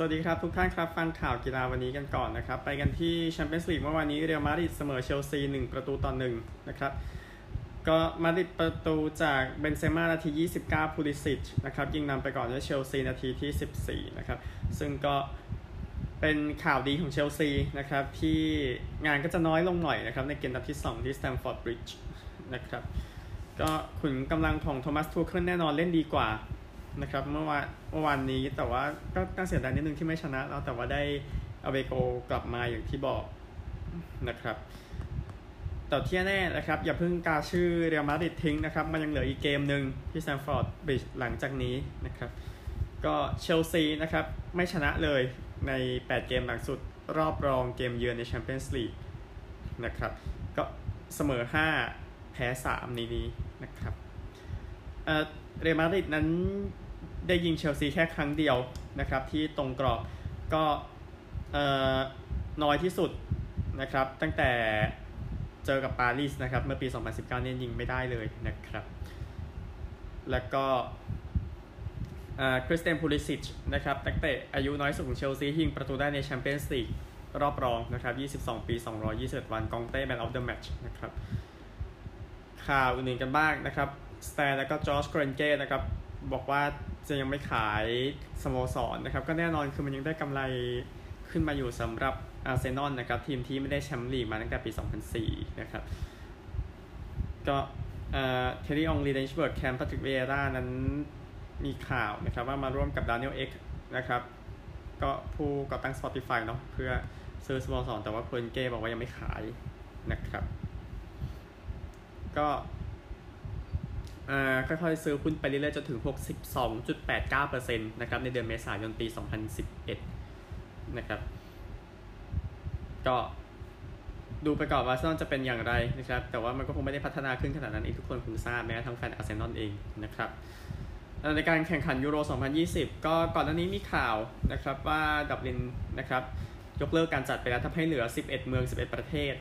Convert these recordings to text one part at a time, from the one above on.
สวัสดีครับ ทุกท่านครับฟังข่าวกีฬาวันนี้กันก่อนนะครับ ไปกันที่แชมเปี้ยนส์ลีกเมื่อวานนี้เรอัลมาดริดเสมอเชลซี 1 ประตูต่อ1นะครับก็มาดริดประตูจากเบนเซม่านาที 29พูลิซิชนะครับยิงนำไปก่อนด้วยเชลซีนาทีที่ 14นะครับซึ่งก็เป็นข่าวดีของเชลซีนะครับที่งานก็จะน้อยลงหน่อยนะครับในเกมนัดที่ 2 ที่สแตมฟอร์ดบริดจ์นะครับก็ขุนกำลังของโทมัสทูเคิลแน่นอนเล่นดีกว่า นะครับเมื่อวานเมื่อวานนี้แต่ว่าก็น่าเสียดายนิดนึงที่ไม่ชนะแล้วแต่ว่าได้ away goal กลับมาอย่างที่บอกนะครับแต่ที่แน่นะครับ อย่าเพิ่งกาชื่อเรียลมาดริดทิ้งนะครับ มันยังเหลืออีกเกมหนึ่งที่สแตมฟอร์ดบริดจ์หลังจากนี้นะครับ ก็เชลซีนะครับ ไม่ชนะเลยใน 8 เกมหลังสุดรอบรองเกมเยือนในแชมเปี้ยนส์ลีกนะครับ ก็เสมอ 5 แพ้3ในนี้นะครับเเรอัลมาดริดนั้น ได้ยิงเชลซีแค่ครั้งเดียวนะครับที่ตรงกรอบก็น้อยที่สุดนะครับตั้งแต่เจอกับปารีสนะครับเมื่อปี 2019เนี่ยยิงไม่ได้เลยนะครับ แล้วก็คริสเตนพูลิสิชนะครับนักเตะอายุน้อยสุดของเชลซียิงประตูได้ในแชมเปี้ยนส์ลีกรอบรองนะครับ 22 ปี 221 วัน ก็องเต้ man of the match นะครับ ข่าวอื่นๆกันบ้างนะครับ สแตนแล้วก็จอชโครเอนเก้นะครับ บอกว่า จะยังไม่ขายสโมสรนะครับ ก็แน่นอนคือมันยังได้กำไรขึ้นมาอยู่สำหรับอาร์เซนอลนะครับทีมที่ไม่ได้แชมป์ลีกมาตั้งแต่ปี 2004 นะครับ ก็เธียร์รี่อองรีเดนนิสเบิร์กแคมป์ปาทริควิเอร่านั้นมีข่าวนะครับว่ามาร่วมกับดานิเอลเอ็กนะครับ ก็ผู้ก่อตั้ง Spotify เนาะเพื่อซื้อสโมสรแต่ว่าเพิร์นเก้บอกว่ายังไม่ขายนะครับ ก็ ค่อยๆซื้อหุ้นไปเรื่อยๆจนถึง 62.89%นะครับในเดือนเมษายนปี 2011 นะครับ ก็ดูไปก่อนว่าซอนจะเป็นอย่างไรนะครับ แต่ว่ามันก็คงไม่ได้พัฒนาขึ้นขนาดนั้นอีกทุกคนคงทราบแม้ทั้งแฟนอาร์เซนอลเองนะครับในการแข่งขันยูโร 2020 ก็ก่อนหน้านี้มีข่าวนะครับว่าดับลินนะครับยกเลิกการจัดไปแล้วทำให้เหลือ 11 เมือง 11 ประเทศ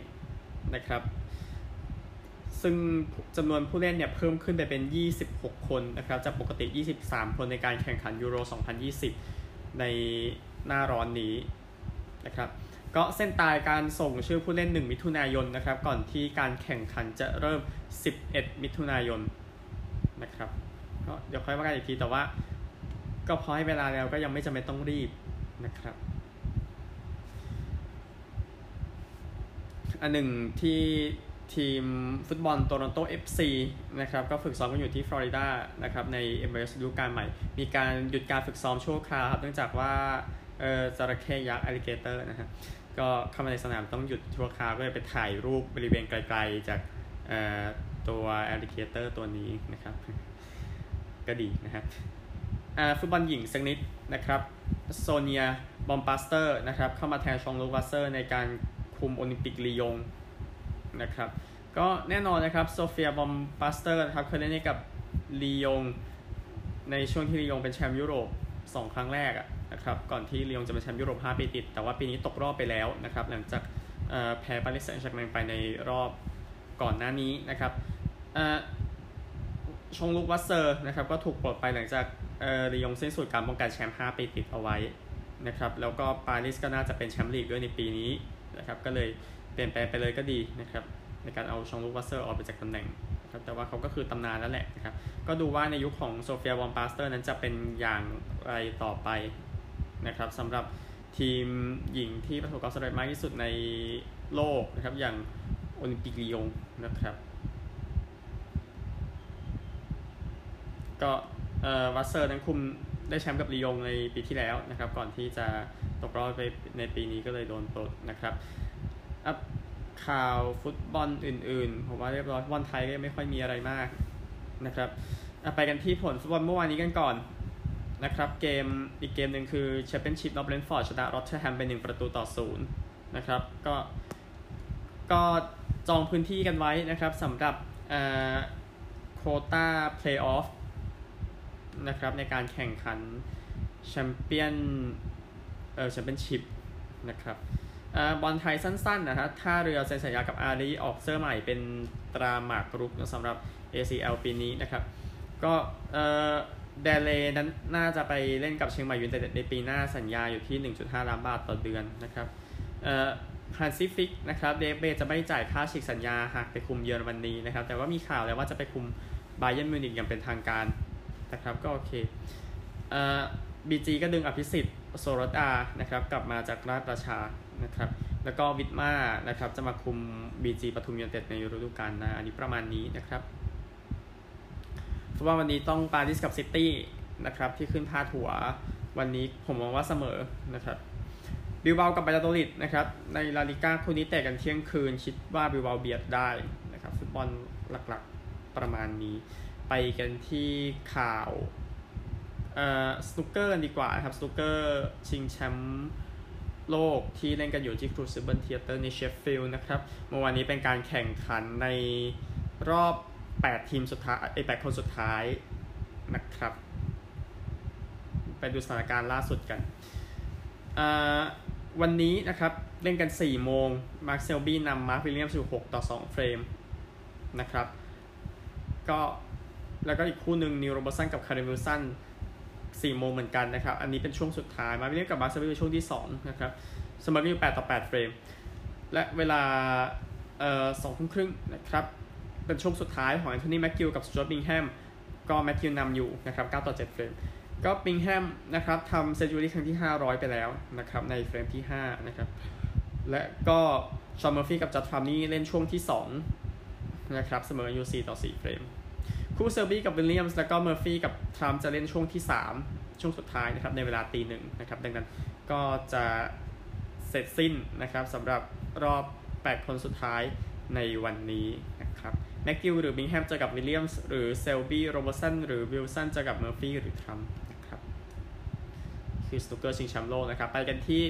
นะครับ ซึ่งจำนวนผู้เล่นเนี่ยเพิ่มขึ้นไปเป็น 26 คนนะครับจากปกติ 23 คนในการแข่งขันยูโร 2020 ในหน้าร้อนนี้นะครับก็เส้นตายการส่งชื่อผู้เล่น 1 มิถุนายนนะครับก่อนที่การแข่งขันจะเริ่ม 11 มิถุนายนนะครับก็เดี๋ยวค่อยว่ากันอีกทีแต่ว่า ก็พอให้เวลาแล้วก็ยังไม่จำเป็นต้องรีบนะครับ อันหนึ่งที่ ทีมฟุตบอลโตลอนโต FC นะครับก็ฝึกซ้อมกันอยู่ที่ฟลอริดานะครับใน MLS ฤดูกาลใหม่ มีการหยุดการฝึกซ้อมชั่วคราวครับเนื่องจากว่าเออจระเข้ยักษ์ alligator นะฮะก็เข้ามาในสนามต้องหยุดชั่วคราวก็เลยไปถ่ายรูปบริเวณไกลๆจากเอ่อตัว alligator ตัวนี้นะครับ ก็ดีนะครับฟุตบอลหญิงสักนิดนะครับโซเนียบอมปาสตอร์นะครับเข้ามาแทนฌองลุควาสเซอร์ในการคุมโอลิมปิกลียง นะครับ ก็แน่นอนนะครับโซเนียบอมปาสตอร์นะครับเคยเล่นให้กับลียงในช่วงที่ลียงเป็นแชมป์ยุโรป 2 ครั้งแรกนะครับก่อนที่ลียงจะเป็นแชมป์ยุโรป 5 ปีติด แต่ว่าปีนี้ตกรอบไปแล้วนะครับหลังจากแพ้ปารีสแซงต์แชร์กแมงไปในรอบก่อนหน้านี้นะครับฌองลุควาสเซอร์นะครับก็ถูกปลดไปหลังจากลียงสิ้นสุดการป้องกันแชมป์ 5 ปีติดเอาไว้นะครับแล้วก็ปารีสก็น่าจะเป็นแชมป์ลีกด้วยในปีนี้นะครับก็เลย เปลี่ยนแปลงไปเลยก็ดีนะครับในการเอาฌองลุควาสเซอร์ออกไปจากตำแหน่งครับแต่ว่าเขาก็คือตำนานแล้วแหละนะครับก็ดูว่าในยุคของโซเนียบอมปาสตอร์นั้นจะเป็นอย่างไรต่อไปนะครับสำหรับทีมหญิงที่ประสบความสำเร็จมากที่สุดในโลกนะครับอย่างโอลิมปิกลียงนะครับก็เอ่อวาสเซอร์นั้นคุมได้แชมป์กับลียงในปีที่แล้วนะครับ ก่อนที่จะตกรอบไปในปีนี้ก็เลยโดนปลดนะครับ อ่ะข่าวฟุตบอลอื่นๆ ผมว่าเรียบร้อยฟุตบอลไทยก็ไม่ค่อยมีอะไรมากนะครับไปกันที่ผลฟุตบอลเมื่อวานนี้กันก่อนนะครับเกมอีกเกมหนึ่งคือแชมเปี้ยนชิพนอตเบรนท์ฟอร์ดชนะร็อตเธอร์แฮมเป็นหนึ่งประตูต่อศูนย์นะครับก็ก็จองพื้นที่กันไว้นะครับสำหรับโควต้าเพลย์ออฟนะครับในการแข่งขันแชมเปี้ยนเออแชมเปี้ยนชิพนะครับ บอลไทยสั้นๆนะฮะท่าเรือเซ็นสัญญากับอาริออกเสื้อใหม่เป็นตราหมากรุกสำหรับ ACL ปีนี้นะครับ ก็เดเลนั้นน่าจะไปเล่นกับเชียงใหม่ยูไนเต็ดในปีหน้าสัญญาอยู่ที่ 1.5 ล้านบาทต่อเดือนนะครับเอ่อฮันซี่ฟลิกนะครับเดเอฟเบจะไม่จ่ายค่าฉีกสัญญาหากไปคุมเยอรมนีนะครับ แต่ว่ามีข่าวแล้วว่าจะไปคุมไบเอิร์นมิวนิกอย่างเป็นทางการนะครับก็โอเคเอ่อบีจีก็ดึงอภิสิทธิ์โสรฎานะครับกลับมาจากราชประชา นะครับแล้วก็วิทมานะครับจะมาคุม BG ปทุมยูไนเต็ดในฤดูกาลหน้าอันนี้ประมาณนี้นะครับเพราะว่าวันนี้ต้องปารีสกับซิตี้นะครับที่ขึ้นพาดหัววันนี้ผมมองว่าเสมอนะครับบิลเบากับบายาโดลิดนะครับในลาลีกาคู่นี้เตะกันเที่ยงคืน คิดว่าบิลเบาเบียดได้นะครับฟุตบอลหลักๆประมาณนี้ ไปกันที่ข่าวเอ่อสนุกเกอร์กันดีกว่าครับสนุกเกอร์ชิงแชมป์ โลกที่เล่นกันอยู่ที่ Crucible Theater ในเชฟฟิลด์นะครับ เมื่อวานนี้เป็นการแข่งขันในรอบ 8 ทีมสุดท้ายไอ8คนสุดท้ายนะครับ ไปดูสถานการณ์ล่าสุดกัน วันนี้นะครับ เล่นกัน 4 โมง มาร์คเซลบี้นำมาร์ควิลเลียมส์อยู่6ต่อ 2 เฟรมนะครับ ก็แล้วก็อีกคู่หนึ่งนีลโรเบิร์ตสันกับไคเรนวิลสัน 4โมงเหมือนกันนะครับ อันนี้เป็นช่วงสุดท้าย มาร์ควิลเลียมส์กับมาร์คเซลบี้เป็นช่วงที่2นะครับเสมอกันอยู่8ต่อ8เฟรม และเวลาเอ่อสองทุ่มครึ่งนะครับ เป็นช่วงสุดท้ายของแอนโทนีแม็กกิวกับสจ๊วตบิงแฮม ก็แม็กกิวนำอยู่นะครับ9ต่อ7เฟรม ก็บิงแฮมนะครับทำ century ครั้งที่500ไปแล้วนะครับในเฟรมที่5นะครับ และก็ฌอนเมอร์ฟี่กับจัดด์ทรัมป์นี่เล่นช่วงที่2นะครับเสมออยู่4ต่อ4เฟรม คู่เซอร์บี้กับวิลเลียมส์แล้วก็เมอร์ฟี่กับทรัมป์จะเล่นช่วงที่ 3 ช่วงสุดท้ายนะครับในเวลาตีหนึ่งนะครับดังนั้นก็จะเสร็จสิ้นนะครับสำหรับรอบ 8 คนสุดท้ายในวันนี้นะครับแม็กกิวหรือบิงแฮมเจอกับวิลเลียมส์หรือเซลบี้โรเบิร์ตสันหรือวิลสันเจอกับเมอร์ฟี่หรือทรัมป์นะครับคือสนุกเกอร์ชิงแชมป์โลกนะครับไปกันที่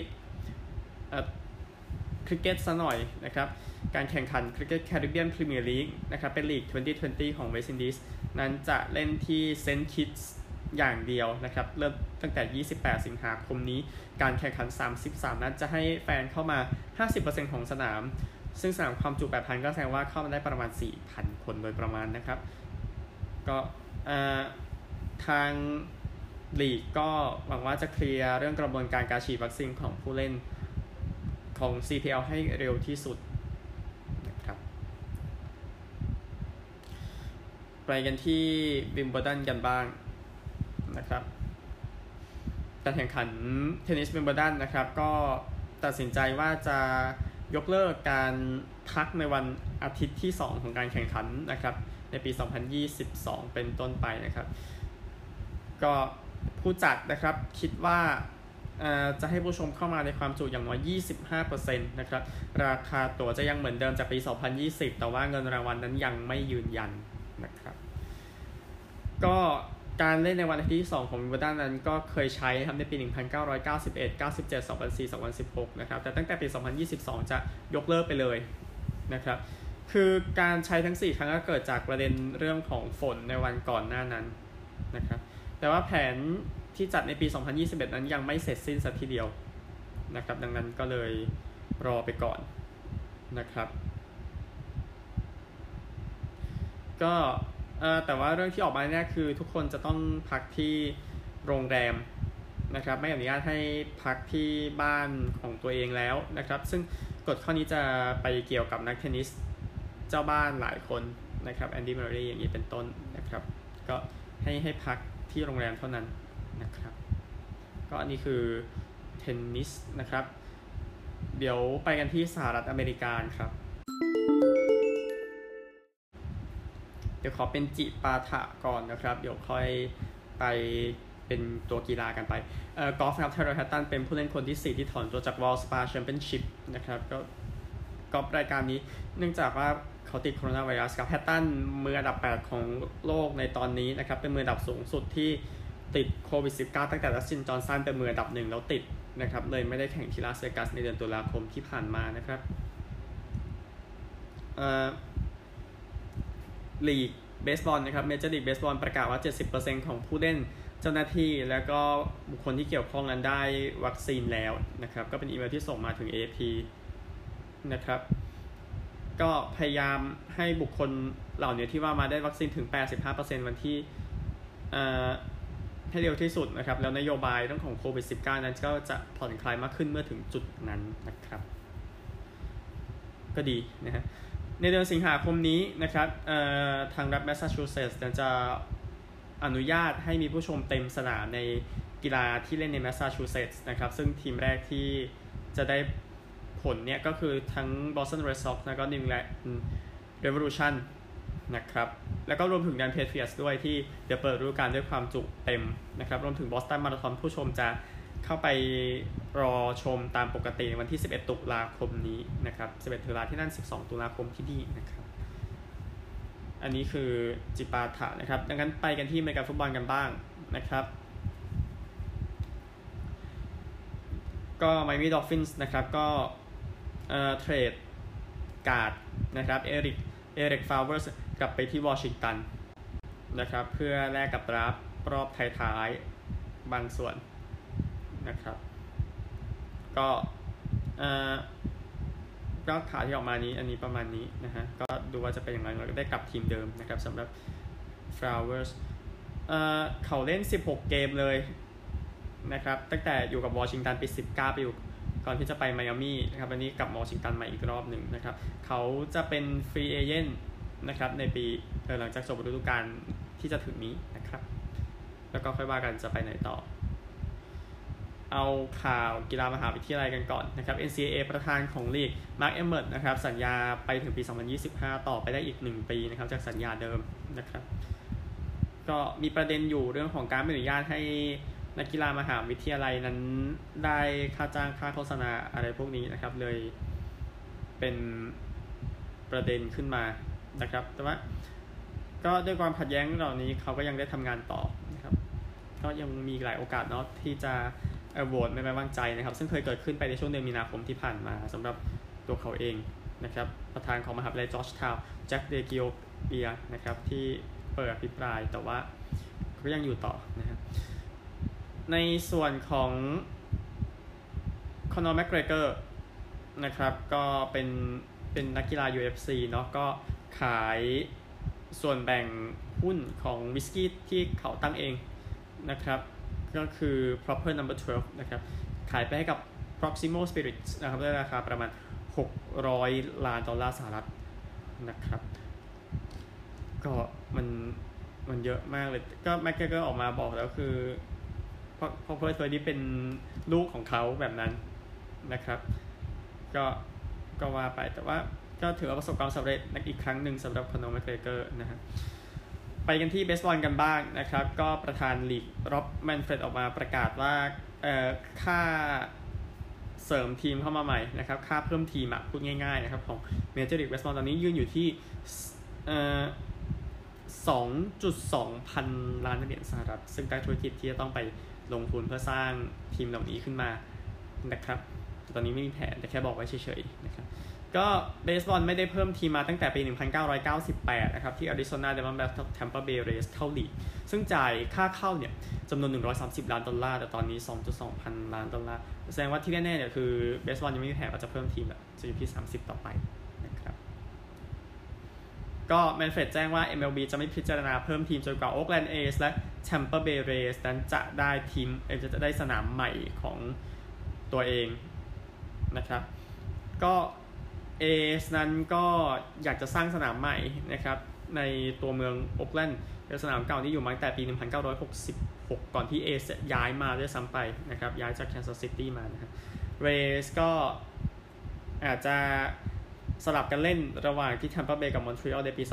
คริกเก็ตซะหน่อยนะครับการแข่งขันคริกเก็ตแคริบเบียนพรีเมียร์ลีกนะครับเป็นลีก 2020 ของเวสต์อินดีสนั้นจะเล่นที่เซนต์คิตส์อย่างเดียวนะครับ เริ่มตั้งแต่ 28 สิงหาคมนี้ การแข่งขัน 33 นัดจะให้แฟนเข้ามา 50%ของสนาม ซึ่งสนามความจุ 8,000 ก็แสดงว่าเข้ามาได้ประมาณ 4,000 คนโดยประมาณนะครับ ก็ทางลีกก็หวังว่าจะเคลียร์เรื่องกระบวนการการฉีดวัคซีนของผู้เล่น ของ CPL ให้เร็วที่สุดนะครับไปกันที่วิมเบิลดันกันบ้างนะครับการแข่งขันเทนนิสวิมเบิลดันนะครับ ก็ตัดสินใจว่าจะยกเลิกการพักในวันอาทิตย์ที่ 2 ของการแข่งขันนะครับ ในปี 2022 เป็นต้นไปนะครับ ก็ผู้จัดนะครับคิดว่า จะให้ผู้ชมเข้ามาในความจุอย่างน้อย 25%นะครับ ราคาตั๋วจะยังเหมือนเดิมจากปี 2020 แต่ว่าเงินรางวัลนนั้นยังไม่ยืนยันนะครับ ก็การเล่นในวันที่ 2 ของวิมเบิลดันนั้นก็เคยใช้ทำในปี 1991 97 2004 2016 นะครับ แต่ตั้งแต่ปี 2022 จะยกเลิกไปเลยนะครับ คือการใช้ทั้ง 4 ครั้งก็เกิดจากประเด็นเรื่องของฝนในวันก่อนหน้านั้นนะครับ แต่ว่าแผนที่จัดในปี 2021 นั้นยังไม่เสร็จสิ้นสักทีเดียวนะครับ ดังนั้นก็เลยรอไปก่อนนะครับ ก็แต่ว่าเรื่องที่ออกมาเนี่ยคือทุกคนจะต้องพักที่โรงแรมนะครับไม่อนุญาตให้พักที่บ้านของตัวเองแล้วนะครับ ซึ่งกฎข้อนี้จะไปเกี่ยวกับนักเทนนิสเจ้าบ้านหลายคนนะครับแอนดี้เมอร์เรย์อย่างนี้เป็นต้นนะครับ ก็ให้ให้พัก ที่โรงแรมเท่านั้นนะครับ ก็อันนี้คือเทนนิสนะครับ เดี๋ยวไปกันที่สหรัฐอเมริกาครับ เดี๋ยวขอเป็นจิปาถะก่อนนะครับ เดี๋ยวค่อยไปเป็นตัวกีฬากันไป เอ่อกอล์ฟครับไทเรลล์แฮตตันเป็นผู้เล่นคนที่ 4 ที่ถอนตัวจากวัลสปาร์แชมเปี้ยนชิพนะครับ ก็กอล์ฟรายการนี้เนื่องจากว่า เขาติดโคโรนาไวรัสครับแฮตตันมืออันดับ 8 ของโลกในตอนนี้นะครับเป็นมืออันดับสูงสุดที่ติดโควิด -19 ตั้งแต่ดัสตินจอห์นสันเป็นมืออันดับหนึ่งแล้วติดนะครับเลยไม่ได้แข่งที่ลาสเวกัสในเดือนตุลาคมที่ผ่านมานะครับลีกเบสบอลนะครับเมเจอร์ลีกเบสบอลประกาศว่า 70%ของผู้เล่นเจ้าหน้าที่แล้วก็บุคคลที่เกี่ยวข้องนั้นได้วัคซีนแล้วนะครับ ก็เป็นอีเมลที่ส่งมาถึง AP นะครับ ก็พยายามให้บุคคลเหล่านี้ที่ว่ามาได้วัคซีนถึง 85%วันที่ให้เร็วที่สุดนะครับ แล้วนโยบายเรื่องของโควิด -19 นั้นก็จะผ่อนคลายมากขึ้นเมื่อถึงจุดนั้นนะครับ ก็ดีนะฮะในเดือนสิงหาคมนี้นะครับทางรัฐแมสซาชูเซตส์จะอนุญาตให้มีผู้ชมเต็มสนามในกีฬาที่เล่นในแมสซาชูเซตส์นะครับ ซึ่งทีมแรกที่จะได้ ผลเนี่ยก็คือทั้ง Boston Red Sox แล้วก็ New England Revolution นะครับ แล้วก็รวมถึงแพทริออตส์ด้วยที่เดี๋ยวเปิดฤดูกาลด้วยความจุเต็มนะครับ รวมถึงบอสตันมาราธอนผู้ชมจะเข้าไปรอชมตามปกติวันที่ 11 ตุลาคมนี้นะครับ 11 ตุลาที่นั่น 12 ตุลาคมที่นี่นะครับ อันนี้คือจิปาถะนะครับ ดังนั้นไปกันที่อเมริกันฟุตบอลกันบ้างนะครับ ก็ไมอามีดอลฟินส์นะครับก็ trade guard นะครับเอริกเอริกฟลาวเวอร์สกลับไปที่วอชิงตันนะครับเพื่อแลกกับดราฟต์รอบท้ายๆบางส่วนนะครับก็ก็ข่าที่ออกมานี้อันนี้ประมาณนี้นะฮะก็ดูว่าจะเป็นอย่างไรเราได้กลับทีมเดิมนะครับสำหรับ Flowers เเขาเล่น 16 เกมเลยนะครับตั้งแต่อยู่กับวอชิงตันปี19 ไปอยู่ ก่อนที่จะไปไมอามี่นะครับอันนี้กลับวอชิงตันมาอีกรอบหนึ่งนะครับเขาจะเป็นฟรีเอเจนต์นะครับในปีหลังจากจบฤดูกาลที่จะถึงนี้นะครับ แล้วก็ค่อยว่ากันจะไปไหนต่อ เอาข่าวกีฬามหาวิทยาลัยกันก่อนนะครับ NCAA ประธานของลีกมาร์คเอเมอร์นะครับสัญญาไปถึงปี 2025 ต่อไปได้อีก 1 ปีนะครับจากสัญญาเดิมนะครับ ก็มีประเด็นอยู่เรื่องของการไม่อนุญาตให้ นักกีฬามหาวิทยาลัยนั้นได้ค่าจ้างค่าโฆษณาอะไรพวกนี้นะครับ เลยเป็นประเด็นขึ้นมานะครับ แต่ว่าก็ด้วยความขัดแย้งเหล่านี้เขาก็ยังได้ทำงานต่อนะครับ ก็ยังมีหลายโอกาสเนาะที่จะโหวตไม่ไว้วางใจนะครับ ซึ่งเคยเกิดขึ้นไปในช่วงเดือนมีนาคมที่ผ่านมาสำหรับตัวเขาเองนะครับ ประธานของมหาวิทยาลัยจอร์จทาวน์แจ็คเดกิโอเบียนะครับที่เปิดอภิปรายแต่ว่าก็ยังอยู่ต่อนะครับ ในส่วนของคอนอร์แมคเกรเกอร์นะครับ ก็เป็นเป็นนักกีฬา UFC เนาะก็ขายส่วนแบ่งหุ้นของวิสกี้ที่เขาตั้งเองนะครับ ก็คือ proper number 12 นะครับ ขายไปให้กับ Proximo Spirits นะครับได้ราคาประมาณ 600 ล้านดอลลาร์สหรัฐนะครับ ก็มันมันเยอะมากเลย ก็แม็กเกอร์ออกมาบอกแล้วคือ เพราะเพราะเพิร์เฟอร์นี่เป็นลูกของเขาแบบนั้นนะครับ ก็ก็ว่าไปแต่ว่าก็ถือว่าประสบความสำเร็จอีกครั้งหนึ่งสำหรับคอนอร์แมคเกรเกอร์นะฮะไปกันที่เบสบอลกันบ้างนะครับ ก็ประธานลีกร็อบแมนเฟรดออกมาประกาศว่าเอ่อค่าเสริมทีมเข้ามาใหม่นะครับ ค่าเพิ่มทีมอะพูดง่ายๆนะครับ ของเมเจอร์ลีกเบสบอลตอนนี้ยืนอยู่ที่เอ่อ2.2 พันล้านเหรียญสหรัฐ ซึ่งการธุรกิจที่จะต้องไป ลงทุนเพื่อสร้างทีมเหล่านี้ขึ้นมานะครับ ตอนนี้ไม่มีแผนแต่แค่บอกไว้เฉยๆนะครับ ก็เบสบอลไม่ได้เพิ่มทีมมาตั้งแต่ปี 1998 นะครับ ที่อาริโซนาไดมอนด์แบ็กส์แทมปาเบย์เรย์สเข้าลีกซึ่งจ่ายค่าเข้าเนี่ยจำนวน 130 ล้านดอลลาร์ แต่ตอนนี้ 2.2 พันล้านดอลลาร์ แสดงว่าที่แน่ๆเนี่ยคือเบสบอลยังไม่มีแผนว่าจะเพิ่มทีมแบบจะอยู่ที่ 30 ต่อไป ก็แมนเฟรดแจ้งว่า MLB จะไม่พิจารณาเพิ่มทีมจนกว่า Oakland A's และ Tampa Bay Rays นั้นจะได้ทีมจะได้สนามใหม่ของตัวเองนะครับ ก็ A's นั้นก็อยากจะสร้างสนามใหม่นะครับ ในตัวเมืองโอ๊กแลนด์เป็นสนามเก่าที่อยู่มาตั้งแต่ปี 1966 ก่อนที่ A's ย้ายมาด้วยซ้ำไปนะครับ ย้ายจาก Kansas City มานะครับ Rays ก็อาจจะ สลับกันเล่นระหว่างที่ Tampa Bay กับ Montreal ในปี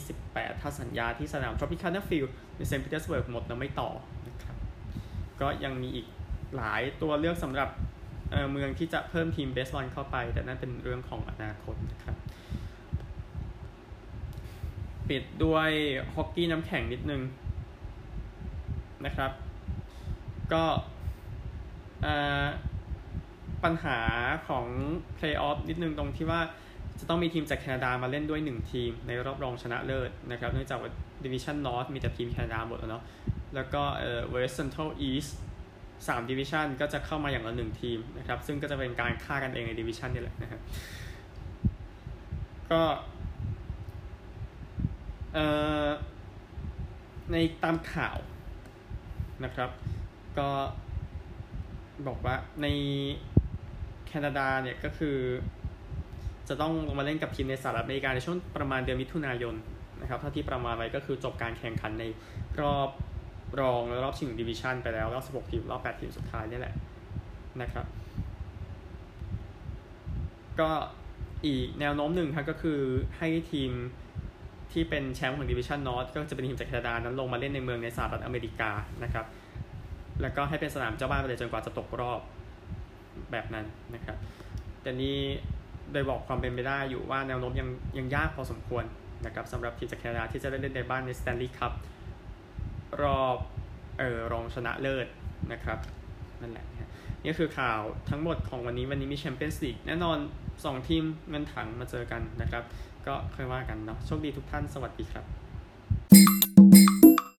2028 ถ้าสัญญาที่สนาม Tropicana Field ในเซนต์ปีเตอร์สเบิร์กหมดแล้วไม่ต่อนะครับก็ยังมีอีกหลายตัวเลือกสำหรับเเมืองที่จะเพิ่มทีมเบสบอลเข้าไป แต่นั่นเป็นเรื่องของอนาคตนะครับ ปิดด้วยฮอกกี้น้ำแข็งนิดนึงนะครับ ก็ปัญหาของเพลย์ออฟนิดนึงตรงที่ว่า จะต้องมีทีมจากแคนาดามาเล่นด้วย 1 ทีมในรอบรองชนะเลิศนะครับเนื่องจากว่าดิวิชั่น North มีแต่ทีมแคนาดาหมดแล้วเนาะแล้วก็เอ่อ West Central East สามดิวิชันก็จะเข้ามาอย่างละหนึ่งทีมนะครับซึ่งก็จะเป็นการฆ่ากันเองในดิวิชันนี่แหละนะครับก็เอ่อในตามข่าวนะครับ ก็บอกว่าในแคนาดาเนี่ยก็คือ จะต้องลงมาเล่นกับทีมในสหรัฐอเมริกาในช่วงประมาณเดือนมิถุนายนนะครับเท่าที่ประมาณไว้ก็คือจบการแข่งขันในรอบรองและรอบชิงดิวิชันไปแล้วรอบ 16 ทีม รอบ 8 ทีมสุดท้ายนี่แหละนะครับ ก็อีกแนวโน้มหนึ่งครับก็คือให้ทีมที่เป็นแชมป์ของดิวิชันนอตก็จะเป็นทีมจากแคนาดานั้นลงมาเล่นในเมืองในสหรัฐอเมริกานะครับ แล้วก็ให้เป็นสนามเจ้าบ้านไปเลยจนกว่าจะตกรอบแบบนั้นนะครับแต่นี้ โดยบอกความเป็นไปได้อยู่ว่าแนวโน้มยังยังยากพอสมควรนะครับสำหรับทีมจากแคนาดาที่จะได้เล่นในบ้านในสแตนลีย์คัพรอบเออรองชนะเลิศนะครับนั่นแหละนี่คือข่าวทั้งหมดของวันนี้วันนี้มีแชมเปี้ยนส์ลีกแน่นอน 2 ทีมเงินถังมาเจอกันนะครับ ก็ค่อยว่ากันเนาะโชคดีทุกท่านสวัสดีครับ